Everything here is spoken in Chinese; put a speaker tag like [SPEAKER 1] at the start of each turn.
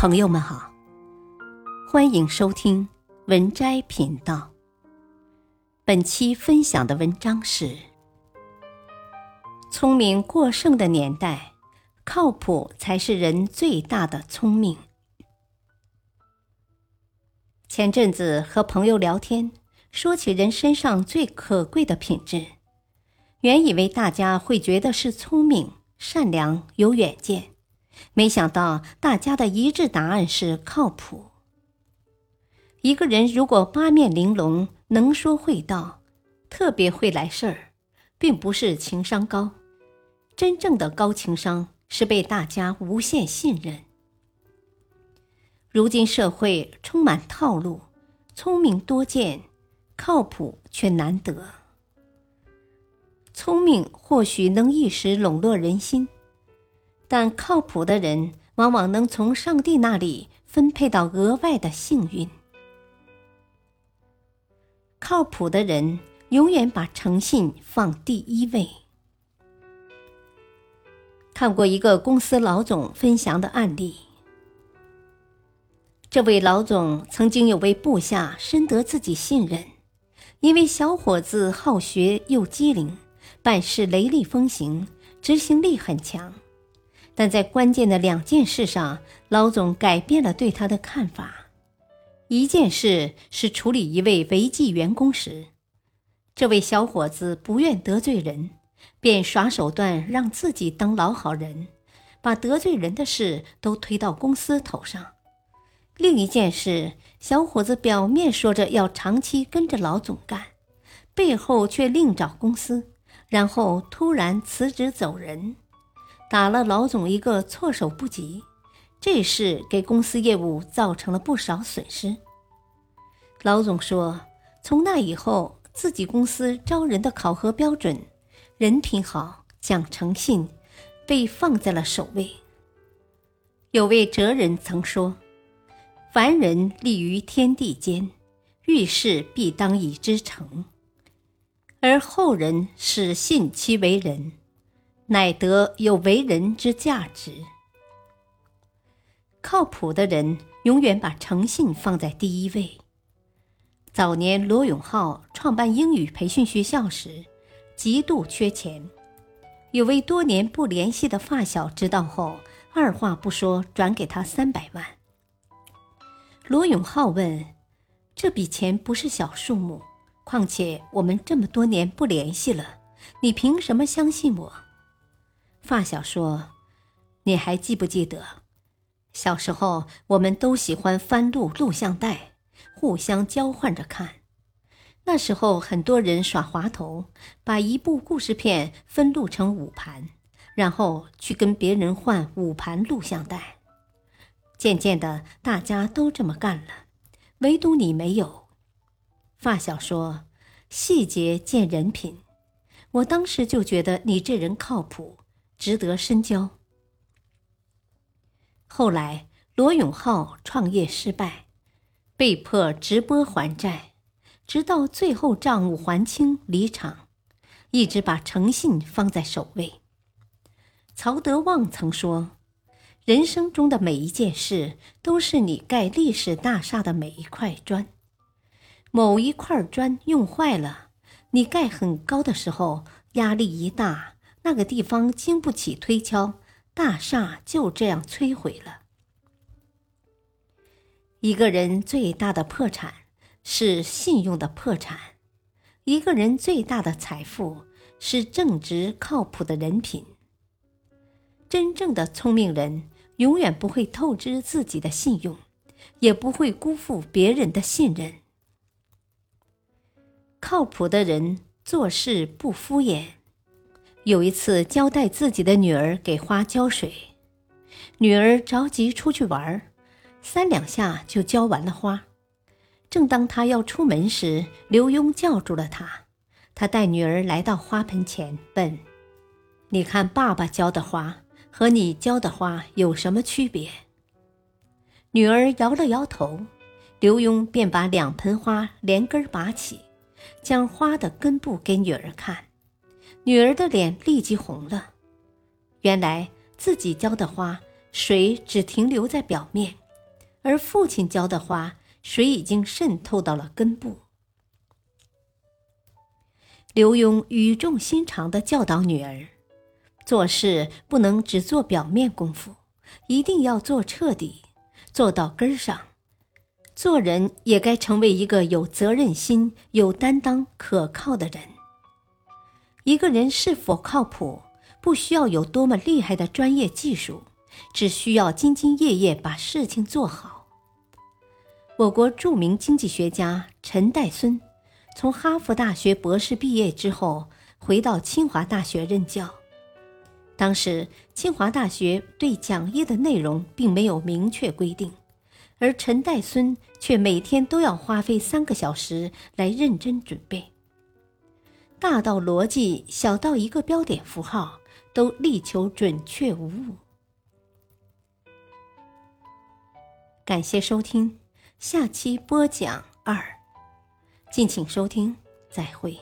[SPEAKER 1] 朋友们好，欢迎收听文摘频道。本期分享的文章是：聪明过剩的年代，靠谱才是人最大的聪明。前阵子和朋友聊天，说起人身上最可贵的品质，原以为大家会觉得是聪明、善良、有远见。没想到大家的一致答案是靠谱。一个人如果八面玲珑、能说会道、特别会来事儿，并不是情商高。真正的高情商是被大家无限信任。如今社会充满套路，聪明多见，靠谱却难得。聪明或许能一时笼络人心。但靠谱的人往往能从上帝那里分配到额外的幸运。靠谱的人永远把诚信放第一位。看过一个公司老总分享的案例，这位老总曾经有位部下深得自己信任，因为小伙子好学又机灵，办事雷厉风行，执行力很强。但在关键的两件事上，老总改变了对他的看法。一件事是处理一位违纪员工时，这位小伙子不愿得罪人，便耍手段让自己当老好人，把得罪人的事都推到公司头上。另一件事，小伙子表面说着要长期跟着老总干，背后却另找公司，然后突然辞职走人。打了老总一个措手不及，这事给公司业务造成了不少损失。老总说，从那以后，自己公司招人的考核标准“人品好、讲诚信”被放在了首位。有位哲人曾说：“凡人立于天地间，遇事必当以之诚，而后人始信其为人。”乃得有为人之价值。靠谱的人永远把诚信放在第一位。早年罗永浩创办英语培训学校时，极度缺钱，有位多年不联系的发小知道后，二话不说转给他三百万。罗永浩问：“这笔钱不是小数目，况且我们这么多年不联系了，你凭什么相信我？”发小说：“你还记不记得，小时候我们都喜欢翻录录像带，互相交换着看。那时候很多人耍滑头，把一部故事片分录成五盘，然后去跟别人换五盘录像带。渐渐的，大家都这么干了，唯独你没有。”发小说：“细节见人品，我当时就觉得你这人靠谱。”值得深交。后来，罗永浩创业失败，被迫直播还债，直到最后账务还清离场，一直把诚信放在首位。曹德旺曾说：“人生中的每一件事，都是你盖历史大厦的每一块砖。某一块砖用坏了，你盖很高的时候，压力一大。”那个地方经不起推敲，大厦就这样摧毁了。一个人最大的破产是信用的破产，一个人最大的财富是正直靠谱的人品。真正的聪明人永远不会透支自己的信用，也不会辜负别人的信任。靠谱的人做事不敷衍。有一次，交代自己的女儿给花浇水，女儿着急出去玩，三两下就浇完了花。正当他要出门时，刘墉叫住了他。他带女儿来到花盆前，问：“你看爸爸浇的花和你浇的花有什么区别？”女儿摇了摇头。刘墉便把两盆花连根拔起，将花的根部给女儿看。女儿的脸立即红了，原来自己浇的花水只停留在表面，而父亲浇的花，水已经渗透到了根部。刘墉语重心长地教导女儿：做事不能只做表面功夫，一定要做彻底，做到根儿上。做人也该成为一个有责任心、有担当、可靠的人。一个人是否靠谱，不需要有多么厉害的专业技术，只需要兢兢业业把事情做好。我国著名经济学家陈岱孙，从哈佛大学博士毕业之后，回到清华大学任教。当时，清华大学对讲义的内容并没有明确规定。而陈岱孙却每天都要花费三个小时来认真准备，大到逻辑，小到一个标点符号，都力求准确无误。感谢收听，下期播讲二，敬请收听，再会。